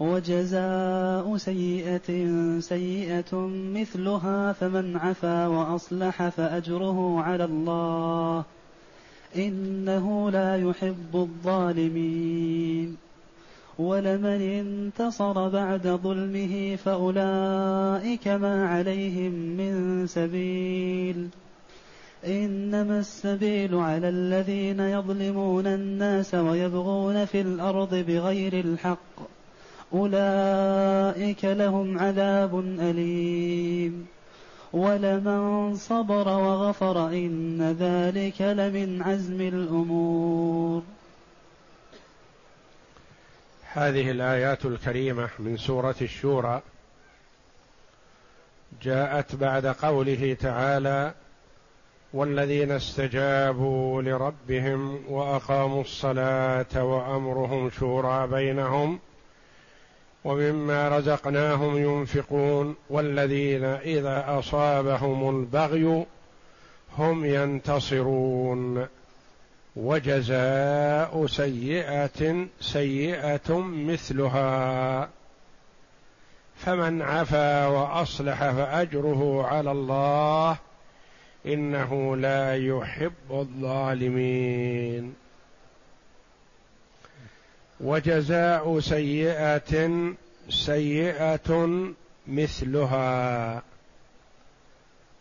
وجزاء سيئة سيئة مثلها فمن عفا وأصلح فأجره على الله. إنه لا يحب الظالمين. ولمن انتصر بعد ظلمه فأولئك ما عليهم من سبيل. إنما السبيل على الذين يظلمون الناس ويبغون في الأرض بغير الحق. أولئك لهم عذاب أليم. ولمن صبر وغفر إن ذلك لمن عزم الأمور. هذه الآيات الكريمة من سورة الشورى جاءت بعد قوله تعالى والذين استجابوا لربهم وأقاموا الصلاة وأمرهم شورى بينهم ومما رزقناهم ينفقون والذين إذا أصابهم البغي هم ينتصرون. وجزاء سيئة سيئة مثلها. فمن عفا وأصلح فأجره على الله إنه لا يحب الظالمين. وجزاء سيئة سيئة مثلها.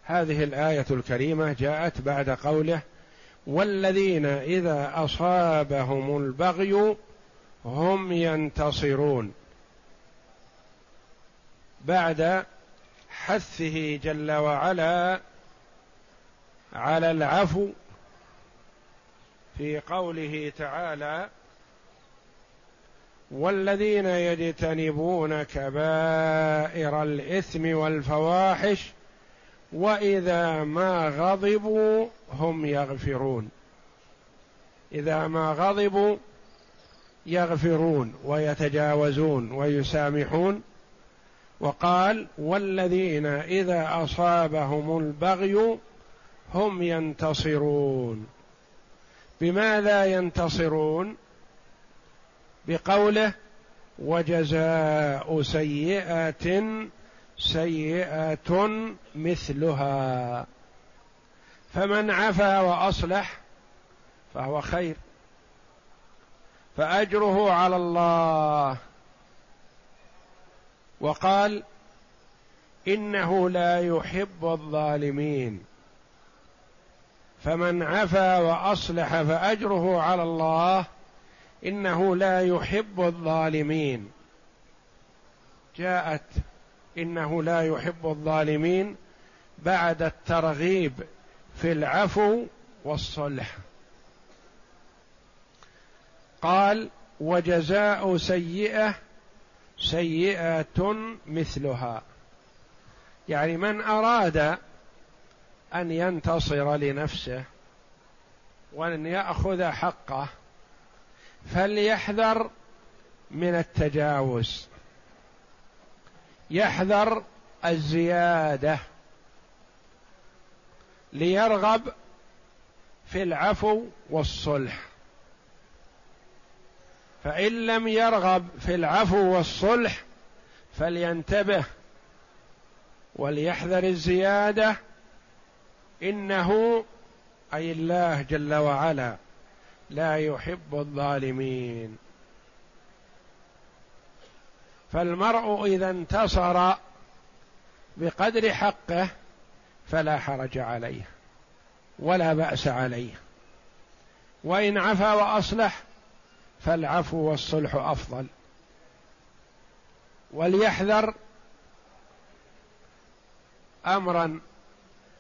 هذه الآية الكريمة جاءت بعد قوله والذين إذا أصابهم البغي هم ينتصرون. بعد حثه جل وعلا على العفو في قوله تعالى والذين يجتنبون كبائر الإثم والفواحش وإذا ما غضبوا هم يغفرون. إذا ما غضبوا يغفرون ويتجاوزون ويسامحون. وقال والذين إذا أصابهم البغي هم ينتصرون. بماذا ينتصرون؟ بقوله وجزاء سيئة سيئة مثلها. فمن عفا وأصلح فهو خير. فأجره على الله. وقال إنه لا يحب الظالمين. فمن عفا وأصلح فأجره على الله. إنه لا يحب الظالمين. جاءت إنه لا يحب الظالمين بعد الترغيب في العفو والصلح. قال وجزاء سيئة سيئة مثلها. يعني من أراد أن ينتصر لنفسه وأن يأخذ حقه فليحذر من التجاوز. يحذر الزيادة. ليرغب في العفو والصلح. فإن لم يرغب في العفو والصلح فلينتبه وليحذر الزيادة. إنه أي الله جل وعلا. لا يحب الظالمين. فالمرء إذا انتصر بقدر حقه فلا حرج عليه ولا بأس عليه. وإن عفا وأصلح فالعفو والصلح أفضل. وليحذر امرا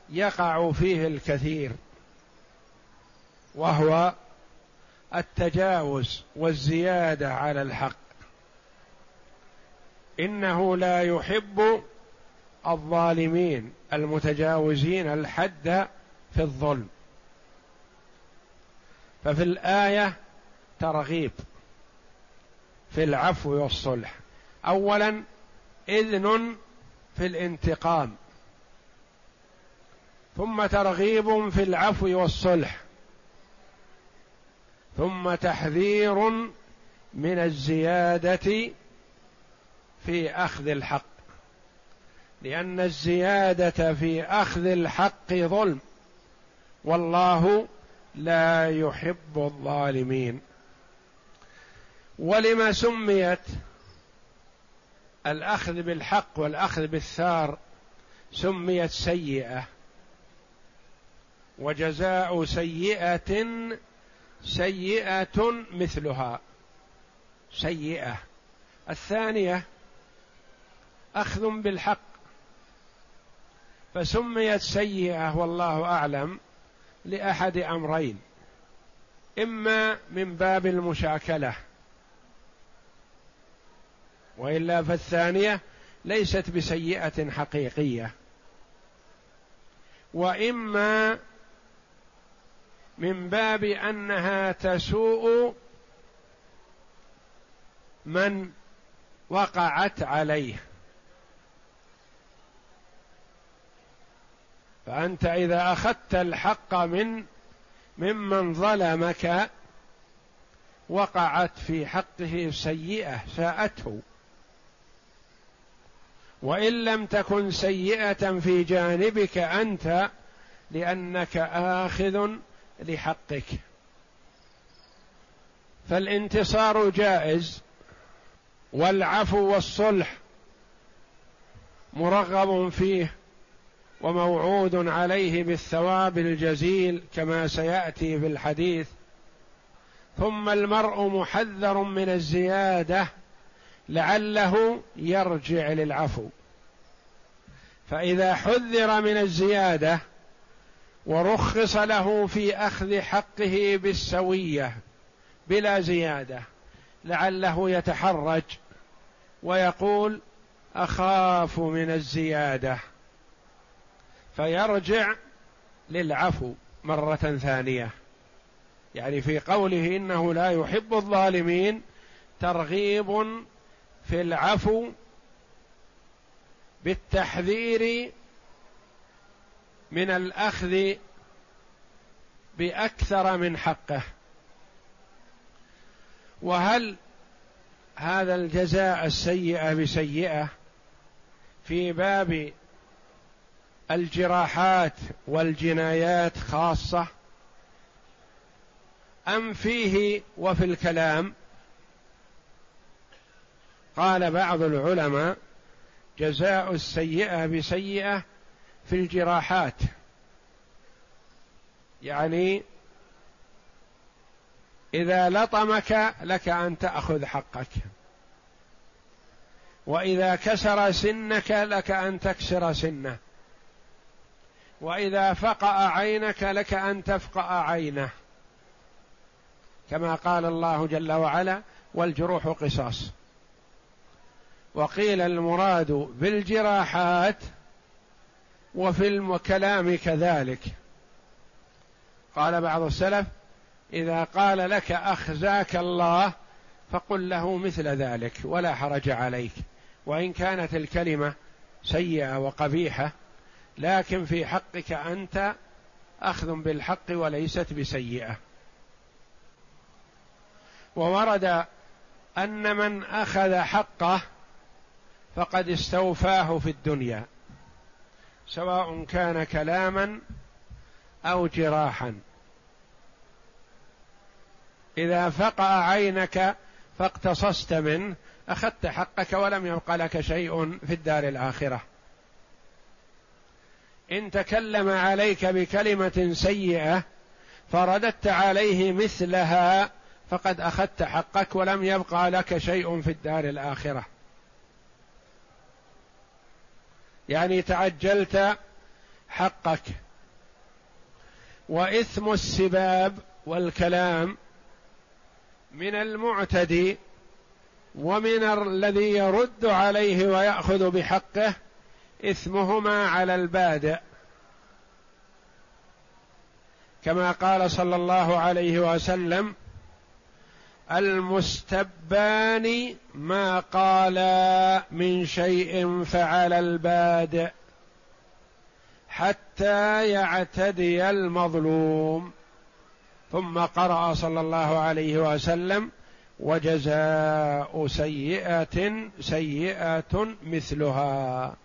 يقع فيه الكثير وهو التجاوز والزيادة على الحق. إنه لا يحب الظالمين المتجاوزين الحد في الظلم. ففي الآية ترغيب في العفو والصلح. اولا إذن في الانتقام. ثم ترغيب في العفو والصلح. ثم تحذير من الزيادة في أخذ الحق. لأن الزيادة في أخذ الحق ظلم. والله لا يحب الظالمين. ولما سميت الأخذ بالحق والأخذ بالثار سميت سيئة. وجزاء سيئة سيئة مثلها. سيئة. الثانية أخذ بالحق. فسميت سيئة والله أعلم لأحد أمرين. إما من باب المشاكلة وإلا فالثانية ليست بسيئة حقيقية. وإما من باب أنها تسوء من وقعت عليه. فأنت إذا أخذت الحق من ممن ظلمك وقعت في حقه سيئة ساءته. وإن لم تكن سيئة في جانبك أنت لأنك آخذ لحقك. فالانتصار جائز والعفو والصلح مرغب فيه وموعود عليه بالثواب الجزيل كما سيأتي في الحديث. ثم المرء محذر من الزيادة لعله يرجع للعفو. فإذا حذر من الزيادة ورخص له في أخذ حقه بالسوية بلا زيادة لعله يتحرج ويقول أخاف من الزيادة. فيرجع للعفو مرة ثانية. يعني في قوله إنه لا يحب الظالمين ترغيب في العفو بالتحذير من الأخذ بأكثر من حقه. وهل هذا الجزاء السيئة بسيئة في باب الجراحات والجنايات خاصة؟ أم فيه وفي الكلام؟ قال بعض العلماء جزاء السيئة بسيئة في الجراحات. يعني إذا لطمك لك أن تأخذ حقك. وإذا كسر سنك لك أن تكسر سنه. وإذا فقأ عينك لك أن تفقأ عينه. كما قال الله جل وعلا والجروح قصاص. وقيل المراد بالجراحات وفي الكلام كذلك. قال بعض السلف إذا قال لك أخزاك الله فقل له مثل ذلك ولا حرج عليك. وإن كانت الكلمة سيئة وقبيحة لكن في حقك أنت أخذ بالحق وليست بسيئة. وورد أن من أخذ حقه فقد استوفاه في الدنيا. سواء كان كلاما أو جراحا. إذا فقع عينك فاقتصصت منه أخذت حقك ولم يبق لك شيء في الدار الآخرة. إن تكلم عليك بكلمة سيئة فرددت عليه مثلها فقد أخذت حقك ولم يبقى لك شيء في الدار الآخرة. يعني تعجلت حقك. وإثم السباب والكلام من المعتدي ومن الذي يرد عليه ويأخذ بحقه إثمهما على البادئ. كما قال صلى الله عليه وسلم المستبان ما قالا من شيء فعل البادئ حتى يعتدي المظلوم. ثم قرأ صلى الله عليه وسلم وجزاء سيئة سيئة مثلها.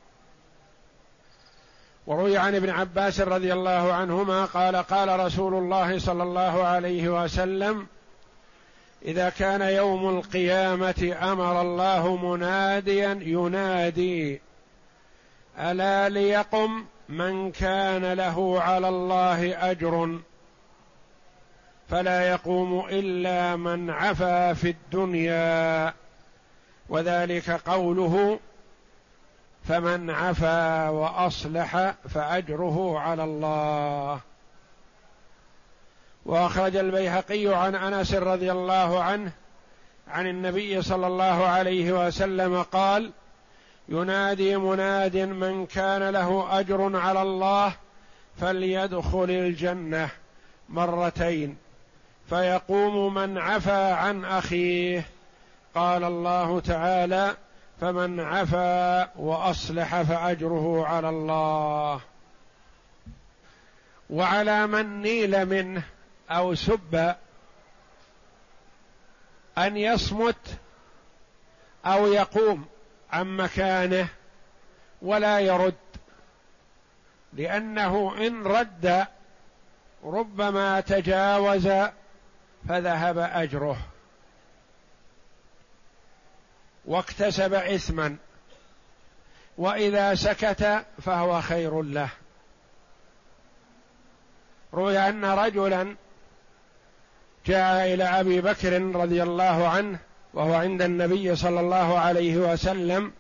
وروي عن ابن عباس رضي الله عنهما قال قال رسول الله صلى الله عليه وسلم إذا كان يوم القيامة أمر الله مناديا ينادي ألا ليقم من كان له على الله أجر؟ فلا يقوم إلا من عفا في الدنيا وذلك قوله فمن عفا وأصلح فأجره على الله وأخرج البيهقي عن أنس رضي الله عنه عن النبي صلى الله عليه وسلم قال ينادي مناد من كان له أجر على الله فليدخل الجنة مرتين فيقوم من عفا عن أخيه. قال الله تعالى فمن عفا وأصلح فأجره على الله. وعلى من نيل منه أو سب أن يصمت أو يقوم عن مكانه ولا يرد لأنه إن رد ربما تجاوز فذهب أجره. واكتسب اثما وإذا سكت فهو خير له. روي أن رجلا جاء إلى أبي بكر رضي الله عنه وهو عند النبي صلى الله عليه وسلم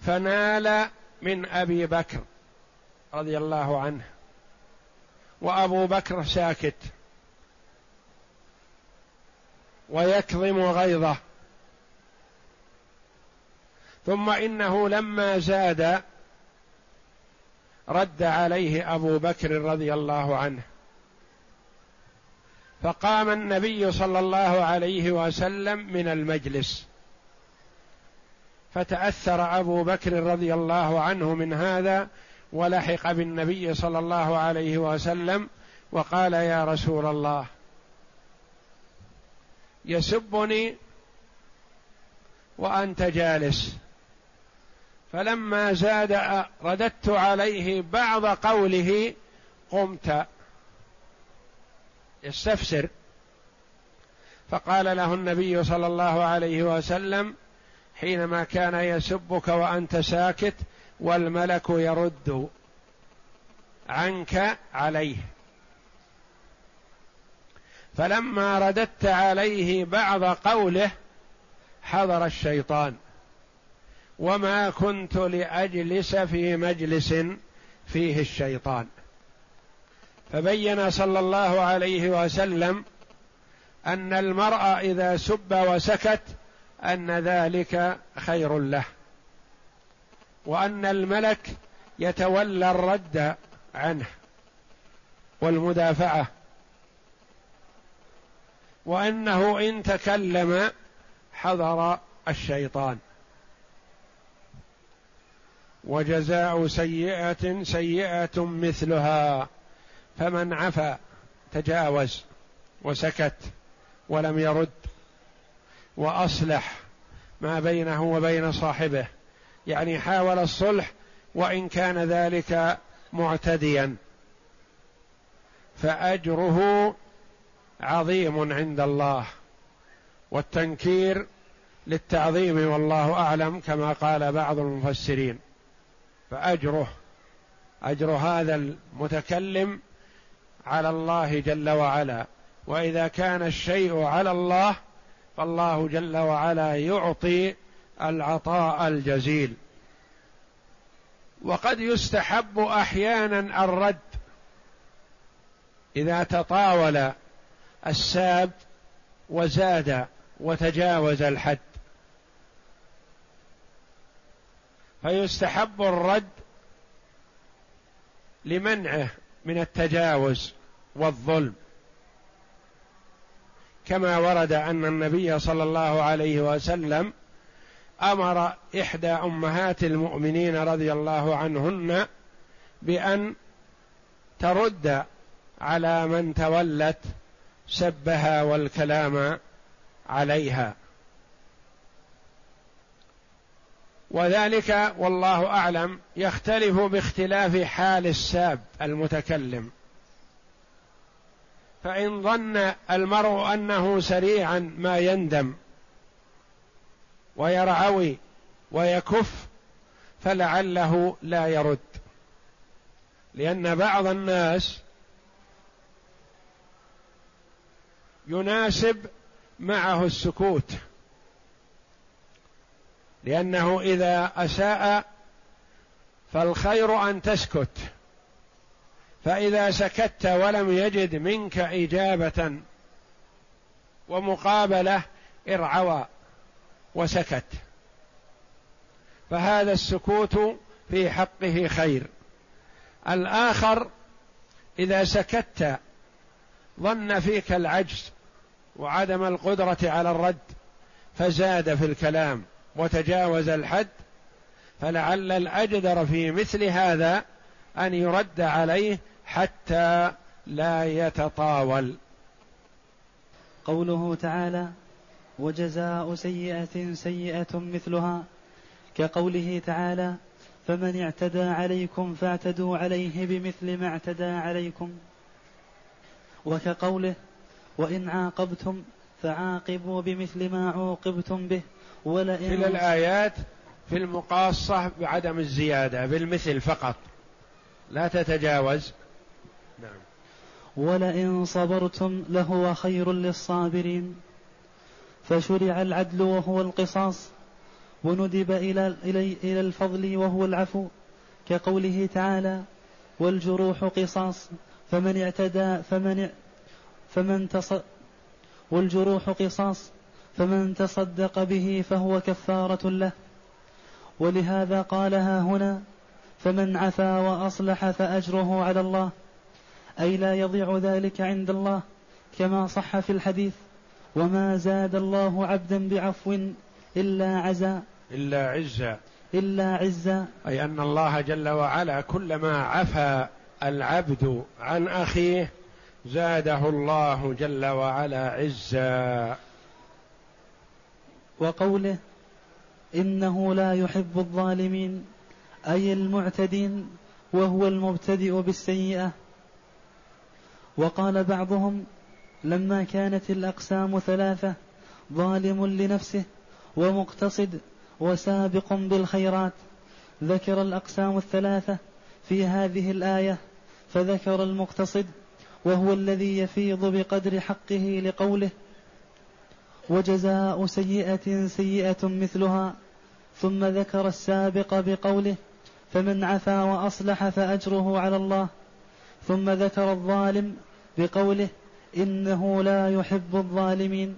فنال من أبي بكر رضي الله عنه. وأبو بكر ساكت. ويكظم غيظه. ثم إنه لما زاد رد عليه أبو بكر رضي الله عنه. فقام النبي صلى الله عليه وسلم من المجلس. فتأثر أبو بكر رضي الله عنه من هذا ولحق بالنبي صلى الله عليه وسلم وقال يا رسول الله يسبني وأنت جالس. فلما زاد رددت عليه بعض قوله قمت. يستفسر فقال له النبي صلى الله عليه وسلم حينما كان يسبك وأنت ساكت والملك يرد عنك عليه. فلما رددت عليه بعض قوله حضر الشيطان وما كنت لأجلس في مجلس فيه الشيطان. فبين صلى الله عليه وسلم أن المرء إذا سب وسكت أن ذلك خير له وأن الملك يتولى الرد عنه والمدافعة وأنه إن تكلم حضر الشيطان. وجزاء سيئة سيئة مثلها. فمن عفا تجاوز وسكت ولم يرد وأصلح ما بينه وبين صاحبه. يعني حاول الصلح وإن كان ذلك معتديا. فأجره عظيم عند الله. والتنكير للتعظيم والله أعلم كما قال بعض المفسرين. فأجره أجر هذا المتكلم على الله جل وعلا. وإذا كان الشيء على الله فالله جل وعلا يعطي العطاء الجزيل. وقد يستحب أحيانا الرد. إذا تطاول الساب وزاد وتجاوز الحد. فيستحب الرد لمنعه. من التجاوز والظلم. كما ورد أن النبي صلى الله عليه وسلم أمر إحدى أمهات المؤمنين رضي الله عنهن بأن ترد على من تولت سبها والكلام عليها. وذلك والله أعلم يختلف باختلاف حال الساب المتكلم. فإن ظن المرء أنه سريعا ما يندم ويرعوي ويكف فلعله لا يرد. لأن بعض الناس يناسب معه السكوت. لأنه إذا أساء فالخير أن تسكت. فإذا سكت ولم يجد منك إجابة ومقابلة ارعوى وسكت. فهذا السكوت في حقه خير. الآخر إذا سكت ظن فيك العجز وعدم القدرة على الرد فزاد في الكلام. وتجاوز الحد فلعل الأجدر في مثل هذا أن يرد عليه حتى لا يتطاول. قوله تعالى وجزاء سيئة سيئة مثلها كقوله تعالى فمن اعتدى عليكم فاعتدوا عليه بمثل ما اعتدى عليكم وكقوله وإن عاقبتم فعاقبوا بمثل ما عوقبتم به ولئن كلا الآيات في المقاصة بعدم الزيادة بالمثل فقط. لا تتجاوز. نعم. ولئن صبرتم لهو خير للصابرين. فشرع العدل وهو القصاص وندب إلى, إلى, إلى الفضل وهو العفو كقوله تعالى والجروح قصاص فمن اعتدى فمن فمن تص والجروح قصاص فمن تصدق به فهو كفارة له. ولهذا قالها هنا فمن عفا وأصلح فأجره على الله أي لا يضيع ذلك عند الله كما صح في الحديث وما زاد الله عبدا بعفو إلا عزا. إلا عزا. إلا عزا. أي أن الله جل وعلا كلما عفا العبد عن أخيه زاده الله جل وعلا عزا. وقوله إنه لا يحب الظالمين أي المعتدين وهو المبتدئ بالسيئة. وقال بعضهم لما كانت الأقسام ثلاثة ظالم لنفسه ومقتصد وسابق بالخيرات. ذكر الأقسام الثلاثة في هذه الآية فذكر المقتصد وهو الذي يفيض بقدر حقه لقوله وجزاء سيئة سيئة مثلها ثم ذكر السابق بقوله فمن عفا وأصلح فأجره على الله. ثم ذكر الظالم بقوله إنه لا يحب الظالمين.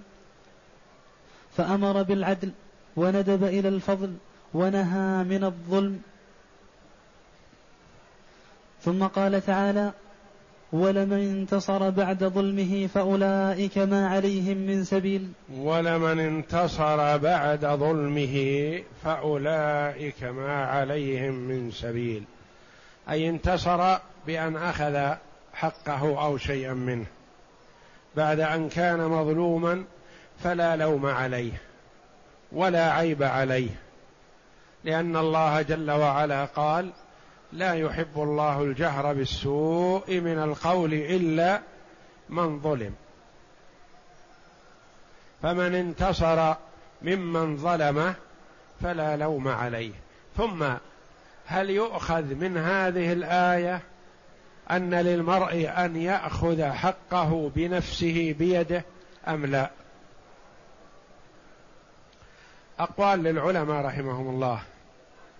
فأمر بالعدل وندب إلى الفضل ونهى من الظلم. ثم قال تعالى ولمن انتصر بعد ظلمه فأولئك ما عليهم من سبيل. ولمن انتصر بعد ظلمه فأولئك ما عليهم من سبيل. أي انتصر بأن أخذ حقه أو شيئا منه. بعد أن كان مظلوما فلا لوم عليه ولا عيب عليه. لأن الله جل وعلا قال لا يحب الله الجهر بالسوء من القول إلا من ظلم. فمن انتصر ممن ظلمه فلا لوم عليه. ثم هل يؤخذ من هذه الآية أن للمرء أن يأخذ حقه بنفسه بيده أم لا؟ أقوال للعلماء رحمهم الله.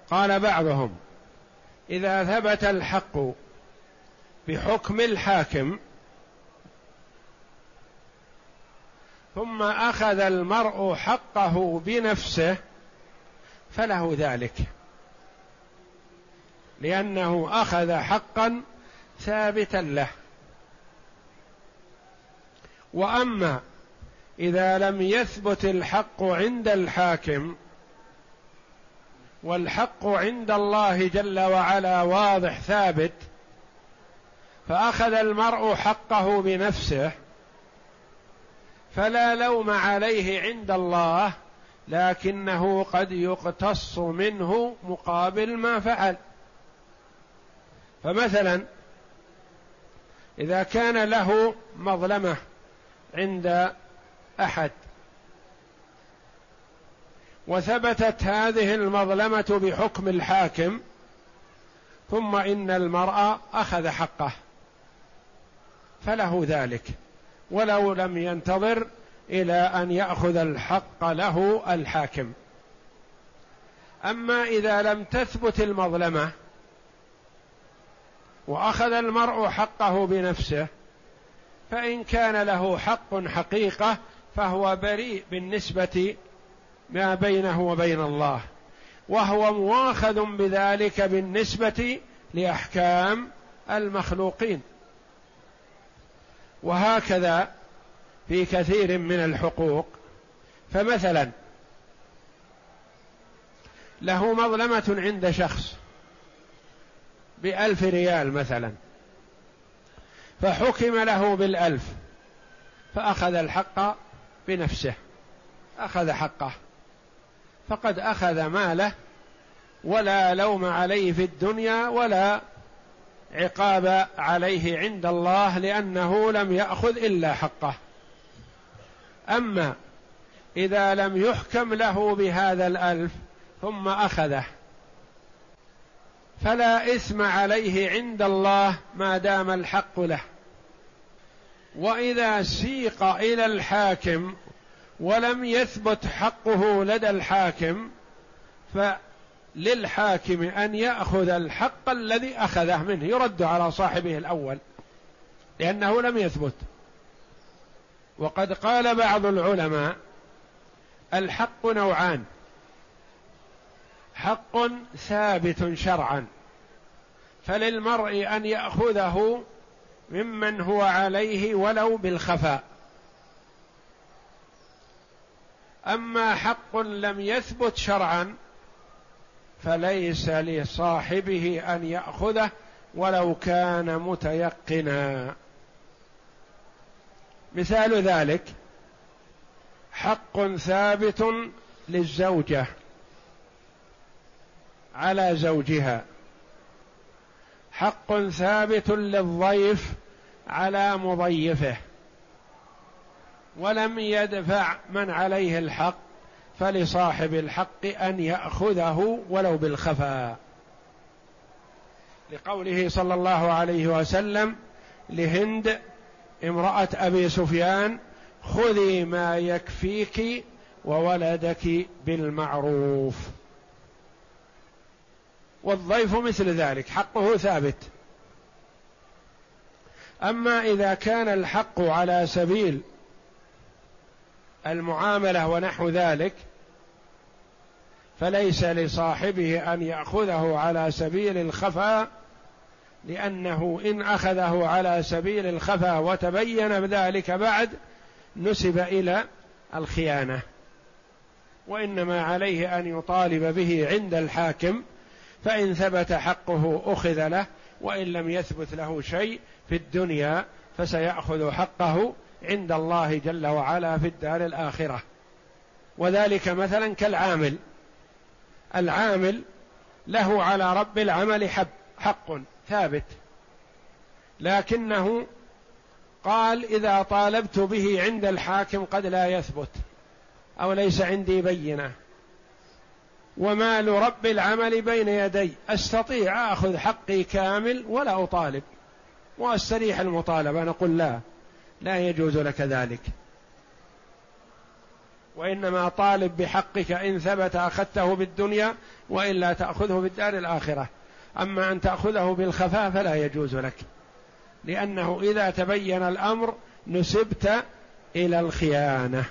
قال بعضهم إذا ثبت الحق بحكم الحاكم ثم أخذ المرء حقه بنفسه فله ذلك. لأنه أخذ حقا ثابتا له. وأما إذا لم يثبت الحق عند الحاكم والحق عند الله جل وعلا واضح ثابت فأخذ المرء حقه بنفسه فلا لوم عليه عند الله لكنه قد يقتص منه مقابل ما فعل. فمثلا إذا كان له مظلمة عند أحد وثبتت هذه المظلمة بحكم الحاكم ثم إن المرأة أخذ حقه. فله ذلك. ولو لم ينتظر إلى أن يأخذ الحق له الحاكم. أما إذا لم تثبت المظلمة وأخذ المرء حقه بنفسه فإن كان له حق حقيقة فهو بريء بالنسبة ما بينه وبين الله وهو مواخذ بذلك بالنسبة لأحكام المخلوقين. وهكذا في كثير من الحقوق فمثلا له مظلمة عند شخص بألف ريال مثلا فحكم له بالألف فأخذ الحق بنفسه أخذ حقه. فقد أخذ ماله ولا لوم عليه في الدنيا ولا عقاب عليه عند الله لأنه لم يأخذ إلا حقه. أما إذا لم يحكم له بهذا الألف ثم أخذه فلا إثم عليه عند الله ما دام الحق له. وإذا سيق إلى الحاكم ولم يثبت حقه لدى الحاكم فللحاكم أن يأخذ الحق الذي أخذه منه يرد على صاحبه الأول لأنه لم يثبت. وقد قال بعض العلماء الحق نوعان حق ثابت شرعا فللمرء أن يأخذه ممن هو عليه ولو بالخفاء. أما حق لم يثبت شرعا فليس لصاحبه أن يأخذه ولو كان متيقنا. مثال ذلك حق ثابت للزوجة على زوجها. حق ثابت للضيف على مضيفه. ولم يدفع من عليه الحق فلصاحب الحق أن يأخذه ولو بالخفاء لقوله صلى الله عليه وسلم لهند امرأة أبي سفيان خذي ما يكفيك وولدك بالمعروف. والضيف مثل ذلك حقه ثابت. أما إذا كان الحق على سبيل المعاملة ونحو ذلك فليس لصاحبه أن يأخذه على سبيل الخفاء لأنه إن أخذه على سبيل الخفاء وتبين ذلك بعد نسب إلى الخيانة. وإنما عليه أن يطالب به عند الحاكم فإن ثبت حقه أخذ له وإن لم يثبت له شيء في الدنيا فسيأخذ حقه عند الله جل وعلا في الدار الآخرة. وذلك مثلا كالعامل. العامل له على رب العمل حب حق ثابت. لكنه قال إذا طالبت به عند الحاكم قد لا يثبت أو ليس عندي بينة. ومال رب العمل بين يدي أستطيع أخذ حقي كامل ولا أطالب. وأستريح المطالبة نقول لا. لا يجوز لك ذلك. وإنما طالب بحقك إن ثبت أخذته بالدنيا والا تأخذه بالدار الآخرة. أما أن تأخذه بالخفاء فلا يجوز لك. لأنه إذا تبين الأمر نسبت إلى الخيانة.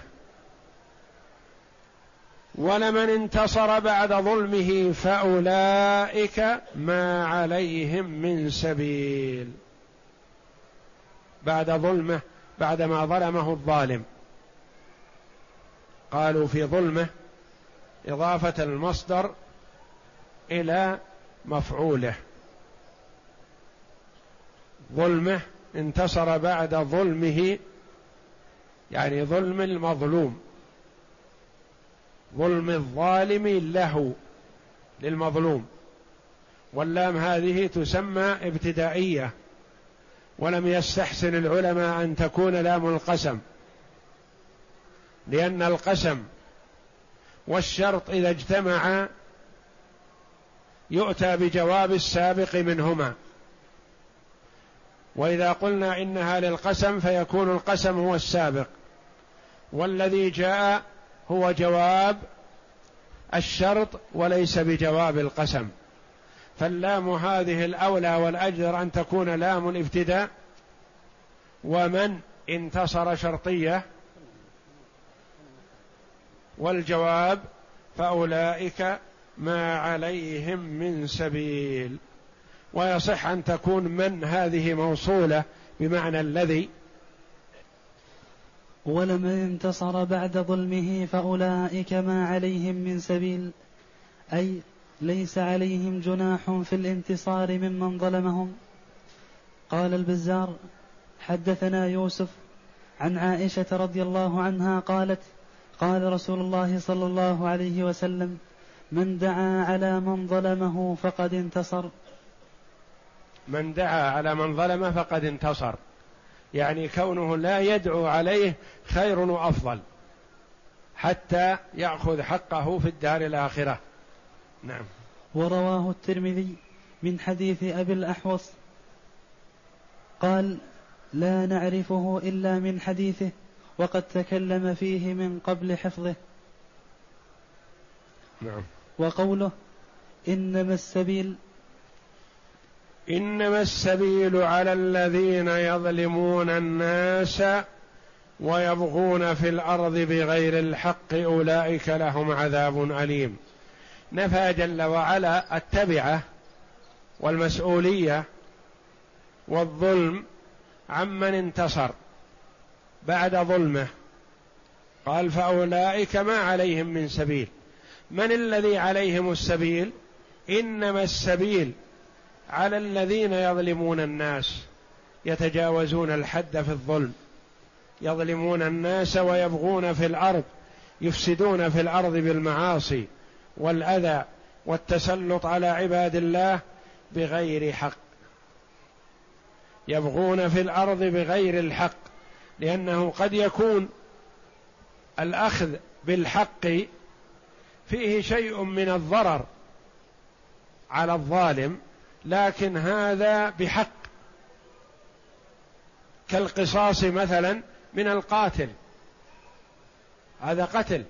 ولمن انتصر بعد ظلمه فأولئك ما عليهم من سبيل. بعد ظلمه بعدما ظلمه الظالم. قالوا في ظلمه إضافة المصدر إلى مفعوله. ظلمه انتصر بعد ظلمه يعني ظلم المظلوم. ظلم الظالم له للمظلوم. واللام هذه تسمى ابتدائية. ولم يستحسن العلماء أن تكون لام القسم لأن القسم والشرط إذا اجتمعا يؤتى بجواب السابق منهما. وإذا قلنا إنها للقسم فيكون القسم هو السابق. والذي جاء هو جواب الشرط وليس بجواب القسم. فاللام هذه الأولى والأجدر أن تكون لام الابتداء ومن انتصر شرطية والجواب فأولئك ما عليهم من سبيل ويصح أن تكون من هذه موصولة بمعنى الذي ولمن انتصر بعد ظلمه فأولئك ما عليهم من سبيل أي ليس عليهم جناح في الانتصار ممن ظلمهم. قال البزار حدثنا يوسف عن عائشة رضي الله عنها قالت قال رسول الله صلى الله عليه وسلم من دعا على من ظلمه فقد انتصر. من دعا على من ظلمه فقد انتصر. يعني كونه لا يدعو عليه خير وأفضل حتى يأخذ حقه في الدار الآخرة. نعم. ورواه الترمذي من حديث أبي الأحوص قال لا نعرفه إلا من حديثه وقد تكلم فيه من قبل حفظه. نعم. وقوله إنما السبيل إنما السبيل على الذين يظلمون الناس ويبغون في الأرض بغير الحق أولئك لهم عذاب أليم. نفى جل وعلا التبعة والمسؤولية والظلم عمن انتصر بعد ظلمه. قال فأولئك ما عليهم من سبيل. من الذي عليهم السبيل؟ إنما السبيل على الذين يظلمون الناس يتجاوزون الحد في الظلم يظلمون الناس ويبغون في الأرض يفسدون في الأرض بالمعاصي. والأذى والتسلط على عباد الله بغير حق. يبغون في الأرض بغير الحق لأنه قد يكون الأخذ بالحق فيه شيء من الضرر على الظالم لكن هذا بحق. كالقصاص مثلا من القاتل هذا قتل.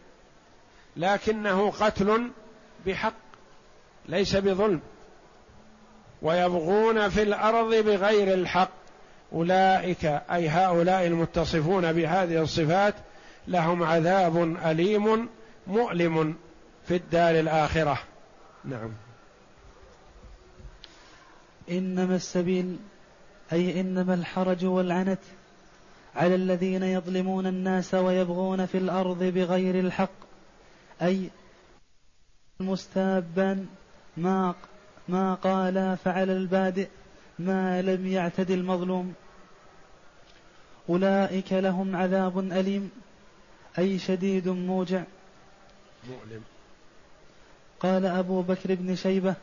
لكنه قتل بحق ليس بظلم. ويبغون في الأرض بغير الحق. أولئك أي هؤلاء المتصفون بهذه الصفات لهم عذاب أليم مؤلم في الدار الآخرة. نعم. إنما السبيل أي إنما الحرج والعنت على الذين يظلمون الناس ويبغون في الأرض بغير الحق. أي المستابان ما ما قال فعل البادئ ما لم يعتد المظلوم. أولئك لهم عذاب أليم أي شديد موجع. مؤلم. قال أبو بكر بن شيبة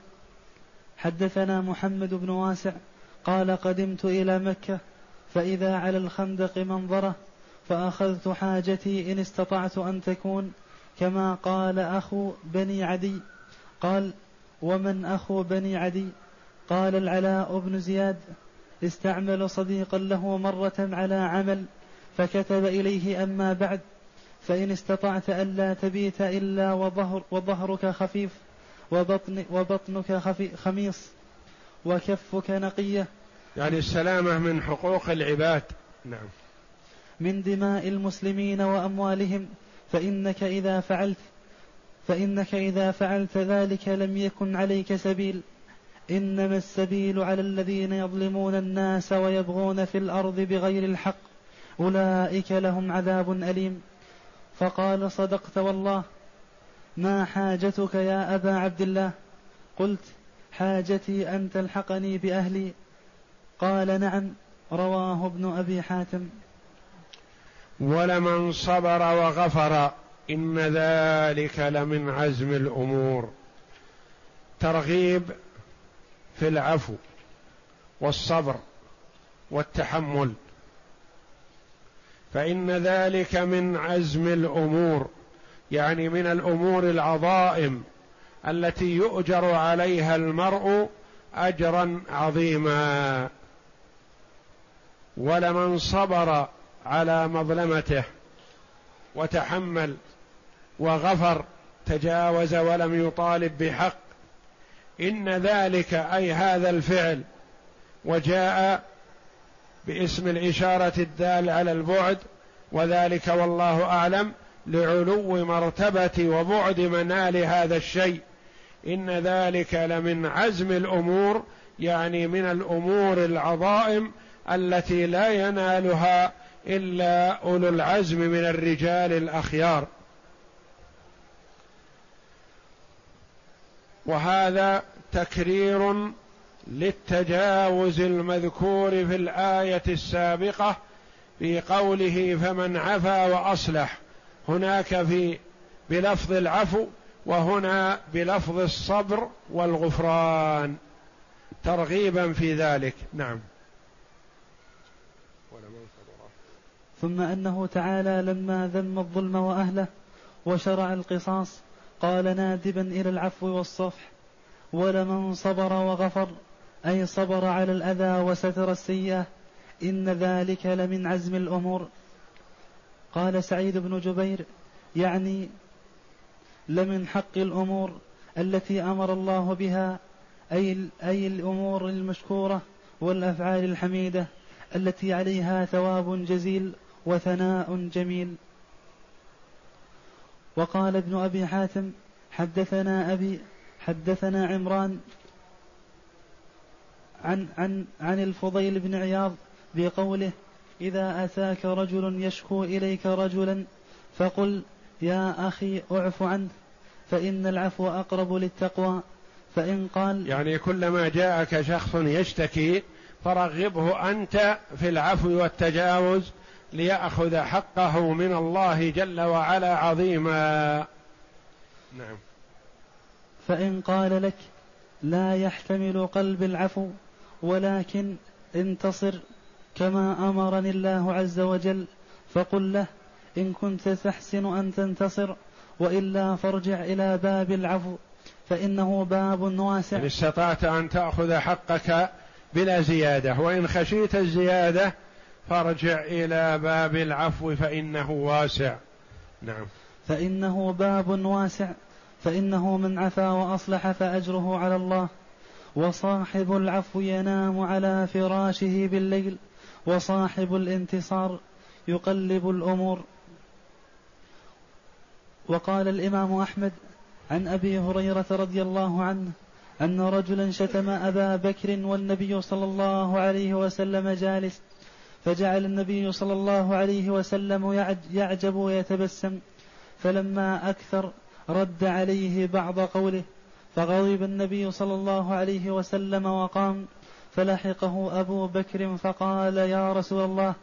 حدثنا محمد بن واسع قال قدمت إلى مكة فإذا على الخندق منظرة فأخذت حاجتي إن استطعت أن تكون. كما قال أخو بني عدي. قال ومن أخو بني عدي؟ قال العلاء بن زياد. استعمل صديقا له مرة على عمل فكتب إليه أما بعد. فإن استطعت ألا تبيت إلا وظهر وظهرك خفيف وبطن وبطنك خميص وكفك نقية. يعني السلامة من حقوق العباد. نعم. من دماء المسلمين وأموالهم. فإنك إذا فعلت فإنك إذا فعلت ذلك لم يكن عليك سبيل. إنما السبيل على الذين يظلمون الناس ويبغون في الأرض بغير الحق. أولئك لهم عذاب أليم. فقال صدقت والله ما حاجتك يا أبا عبد الله؟ قلت حاجتي أن تلحقني بأهلي. قال نعم رواه ابن أبي حاتم. ولمن صبر وغفر إن ذلك لمن عزم الأمور. ترغيب في العفو والصبر والتحمل فإن ذلك من عزم الأمور يعني من الأمور العظائم التي يؤجر عليها المرء أجرا عظيما. ولمن صبر على مظلمته وتحمل وغفر تجاوز ولم يطالب بحق. إن ذلك أي هذا الفعل وجاء باسم الإشارة الدال على البعد وذلك والله أعلم لعلو مرتبة وبعد منال هذا الشيء. إن ذلك لمن عزم الأمور يعني من الأمور العظائم التي لا ينالها إلا أولو العزم من الرجال الأخيار. وهذا تكرير للتجاوز المذكور في الآية السابقة في قوله فمن عفا وأصلح. هناك في بلفظ العفو وهنا بلفظ الصبر والغفران. ترغيبا في ذلك. نعم. ثم أنه تعالى لما ذم الظلم وأهله وشرع القصاص قال نادبا إلى العفو والصفح ولمن صبر وغفر أي صبر على الأذى وستر السيئة إن ذلك لمن عزم الأمور. قال سعيد بن جبير يعني لمن حق الأمور التي أمر الله بها أي, أي الأمور المشكورة والأفعال الحميدة التي عليها ثواب جزيل. وثناء جميل. وقال ابن أبي حاتم حدثنا أبي حدثنا عمران عن عن عن الفضيل بن عياض بقوله إذا أتاك رجل يشكو إليك رجلا فقل يا أخي أعف عنه فإن العفو أقرب للتقوى. فإن قال يعني كلما جاءك شخص يشتكي فرغبه أنت في العفو والتجاوز ليأخذ حقه من الله جل وعلا عظيما. نعم. فإن قال لك لا يحتمل قلب العفو ولكن انتصر كما أمرني الله عز وجل فقل له إن كنت تحسن أن تنتصر وإلا فارجع إلى باب العفو فإنه باب واسع. إن استطعت أن تأخذ حقك بلا زيادة وإن خشيت الزيادة فارجع إلى باب العفو فإنه واسع. نعم. فإنه باب واسع. فإنه من عفا وأصلح فأجره على الله. وصاحب العفو ينام على فراشه بالليل. وصاحب الانتصار يقلب الأمور. وقال الإمام أحمد عن أبي هريرة رضي الله عنه أن رجلا شتم أبا بكر والنبي صلى الله عليه وسلم جالس فجعل النبي صلى الله عليه وسلم يعجب ويتبسم فلما أكثر رد عليه بعض قوله فغضب النبي صلى الله عليه وسلم وقام فلحقه أبو بكر فقال يا رسول الله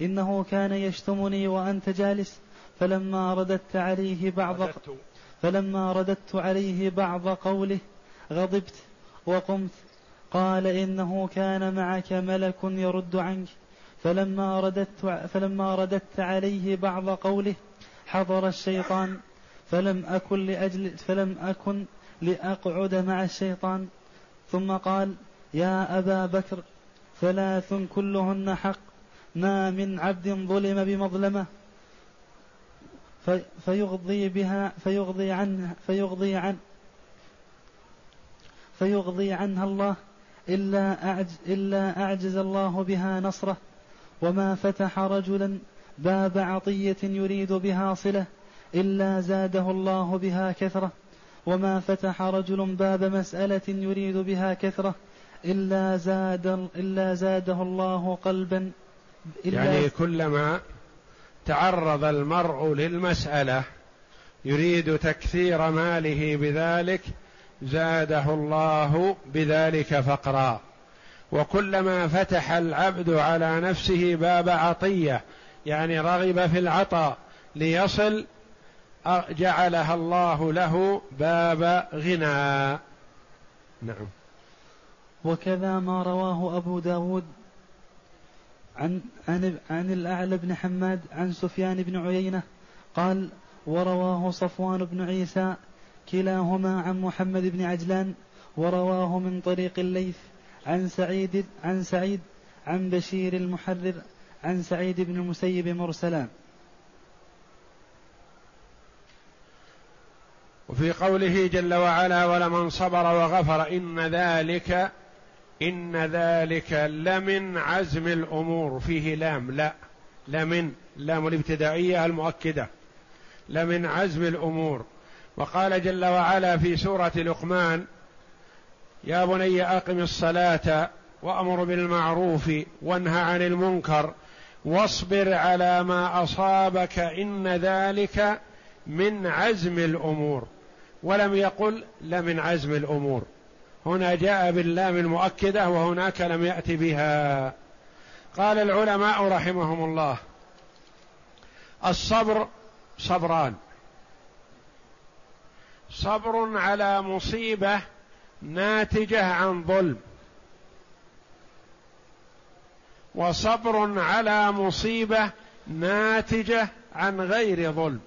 إنه كان يشتمني وأنت جالس. فلما رددت عليه بعض فلما رددت عليه بعض قوله غضبت وقمت قال إنه كان معك ملك يرد عنك. فلما رددت فلما رددت عليه بعض قوله حضر الشيطان فلم أكن لأجل فلم أكن لأقعد مع الشيطان. ثم قال يا أبا بكر ثلاث كلهن حق ما من عبد ظلم بمظلمة. فيغضي بها فيغضي عنه فيغضي عن فيغضي عنها الله إلا أعجز, إلا أعجز الله بها نصره. وما فتح رجلا باب عطية يريد بها صلة إلا زاده الله بها كثرة. وما فتح رجل باب مسألة يريد بها كثرة إلا زاد إلا زاده الله قلبا. إلا يعني كلما تعرض المرء للمسألة يريد تكثير ماله بذلك زاده الله بذلك فقرا. وكلما فتح العبد على نفسه باب عطية يعني رغب في العطاء ليصل جعلها الله له باب غنى. نعم. وكذا ما رواه أبو داود عن, عن, عن الأعلى بن حماد عن سفيان بن عيينة قال ورواه صفوان بن عيسى كلاهما عن محمد بن عجلان ورواه من طريق الليث. عن سعيد عن سعيد عن بشير المحرر عن سعيد بن المسيب مرسلا. وفي قوله جل وعلا ولمن صبر وغفر إن ذلك إن ذلك لمن عزم الأمور. فيه لام لا. لمن لام الابتدائية المؤكدة. لمن عزم الأمور. وقال جل وعلا في سورة لقمان يا بني أقم الصلاة وأمر بالمعروف وانهى عن المنكر واصبر على ما أصابك إن ذلك من عزم الأمور. ولم يقل لمن عزم الأمور. هنا جاء باللام المؤكدة وهناك لم يأت بها. قال العلماء رحمهم الله الصبر صبران. صبر على مصيبة ناتجة عن ظلم. وصبر على مصيبة ناتجة عن غير ظلم.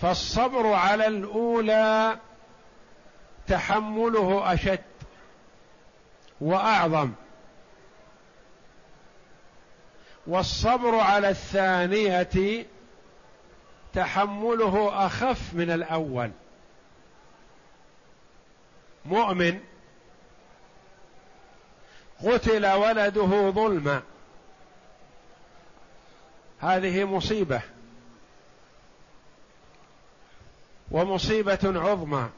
فالصبر على الأولى تحمله أشد وأعظم. والصبر على الثانية تحمله أخف من الأول. مؤمن قتل ولده ظلما. هذه مصيبة ومصيبة عظمى.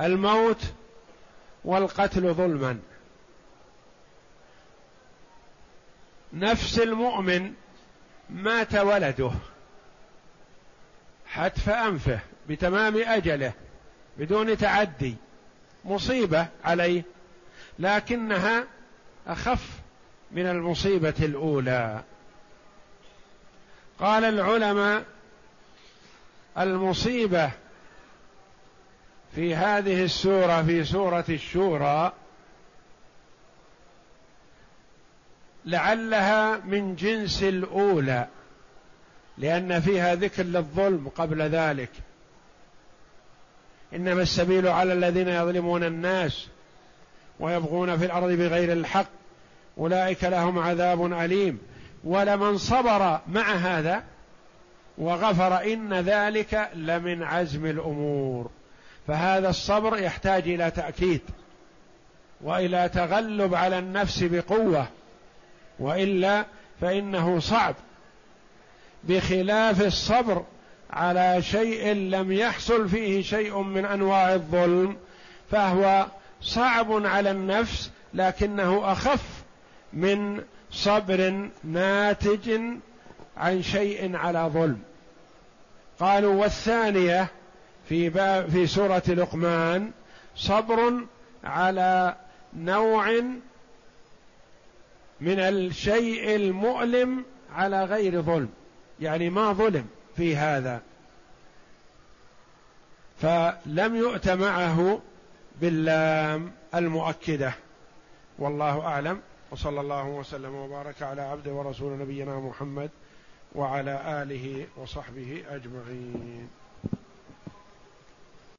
الموت والقتل ظلما. نفس المؤمن مات ولده حتف أنفه بتمام أجله بدون تعدي. مصيبة عليه لكنها أخف من المصيبة الأولى. قال العلماء المصيبة في هذه السورة في سورة الشورى لعلها من جنس الأولى لأن فيها ذكر للظلم قبل ذلك. إنما السبيل على الذين يظلمون الناس ويبغون في الأرض بغير الحق أولئك لهم عذاب أليم. ولمن صبر مع هذا وغفر إن ذلك لمن عزم الأمور. فهذا الصبر يحتاج إلى تأكيد وإلى تغلب على النفس بقوة وإلا فإنه صعب. بخلاف الصبر على شيء لم يحصل فيه شيء من أنواع الظلم فهو صعب على النفس لكنه أخف من صبر ناتج عن شيء على ظلم. قالوا والثانية في في سورة لقمان صبر على نوع من الشيء المؤلم على غير ظلم يعني ما ظلم. في هذا. فلم يؤت معه باللام المؤكدة. والله أعلم. وصلى الله وسلم وبارك على عبده ورسول نبينا محمد وعلى آله وصحبه أجمعين.